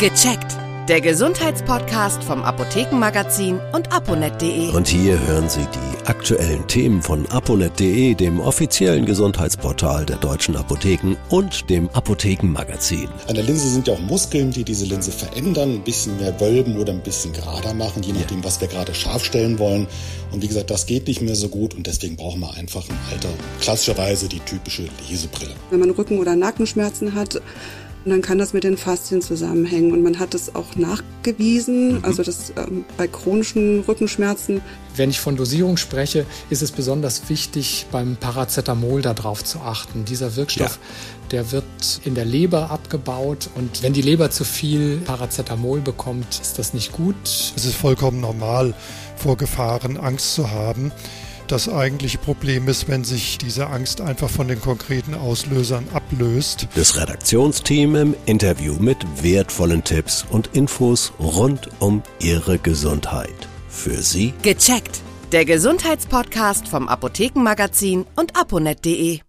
Gecheckt. Der Gesundheitspodcast vom Apothekenmagazin und aponet.de. Und hier hören Sie die aktuellen Themen von aponet.de, dem offiziellen Gesundheitsportal der deutschen Apotheken und dem Apothekenmagazin. An der Linse sind ja auch Muskeln, die diese Linse verändern, ein bisschen mehr wölben oder ein bisschen gerader machen, je nachdem, ja. was wir gerade scharf stellen wollen. Und wie gesagt, das geht nicht mehr so gut und deswegen brauchen wir einfach im Alter klassischerweise die typische Lesebrille. Wenn man Rücken- oder Nackenschmerzen hat, und dann kann das mit den Faszien zusammenhängen. Und man hat es auch nachgewiesen, mhm. also das ähm, bei chronischen Rückenschmerzen. Wenn ich von Dosierung spreche, ist es besonders wichtig, beim Paracetamol darauf zu achten. Dieser Wirkstoff, ja. der wird in der Leber abgebaut und wenn die Leber zu viel Paracetamol bekommt, ist das nicht gut. Es ist vollkommen normal, vor Gefahren Angst zu haben. Das eigentliche Problem ist, wenn sich diese Angst einfach von den konkreten Auslösern ablöst. Das Redaktionsteam im Interview mit wertvollen Tipps und Infos rund um Ihre Gesundheit. Für Sie gecheckt. Der Gesundheitspodcast vom Apothekenmagazin und aponet.de.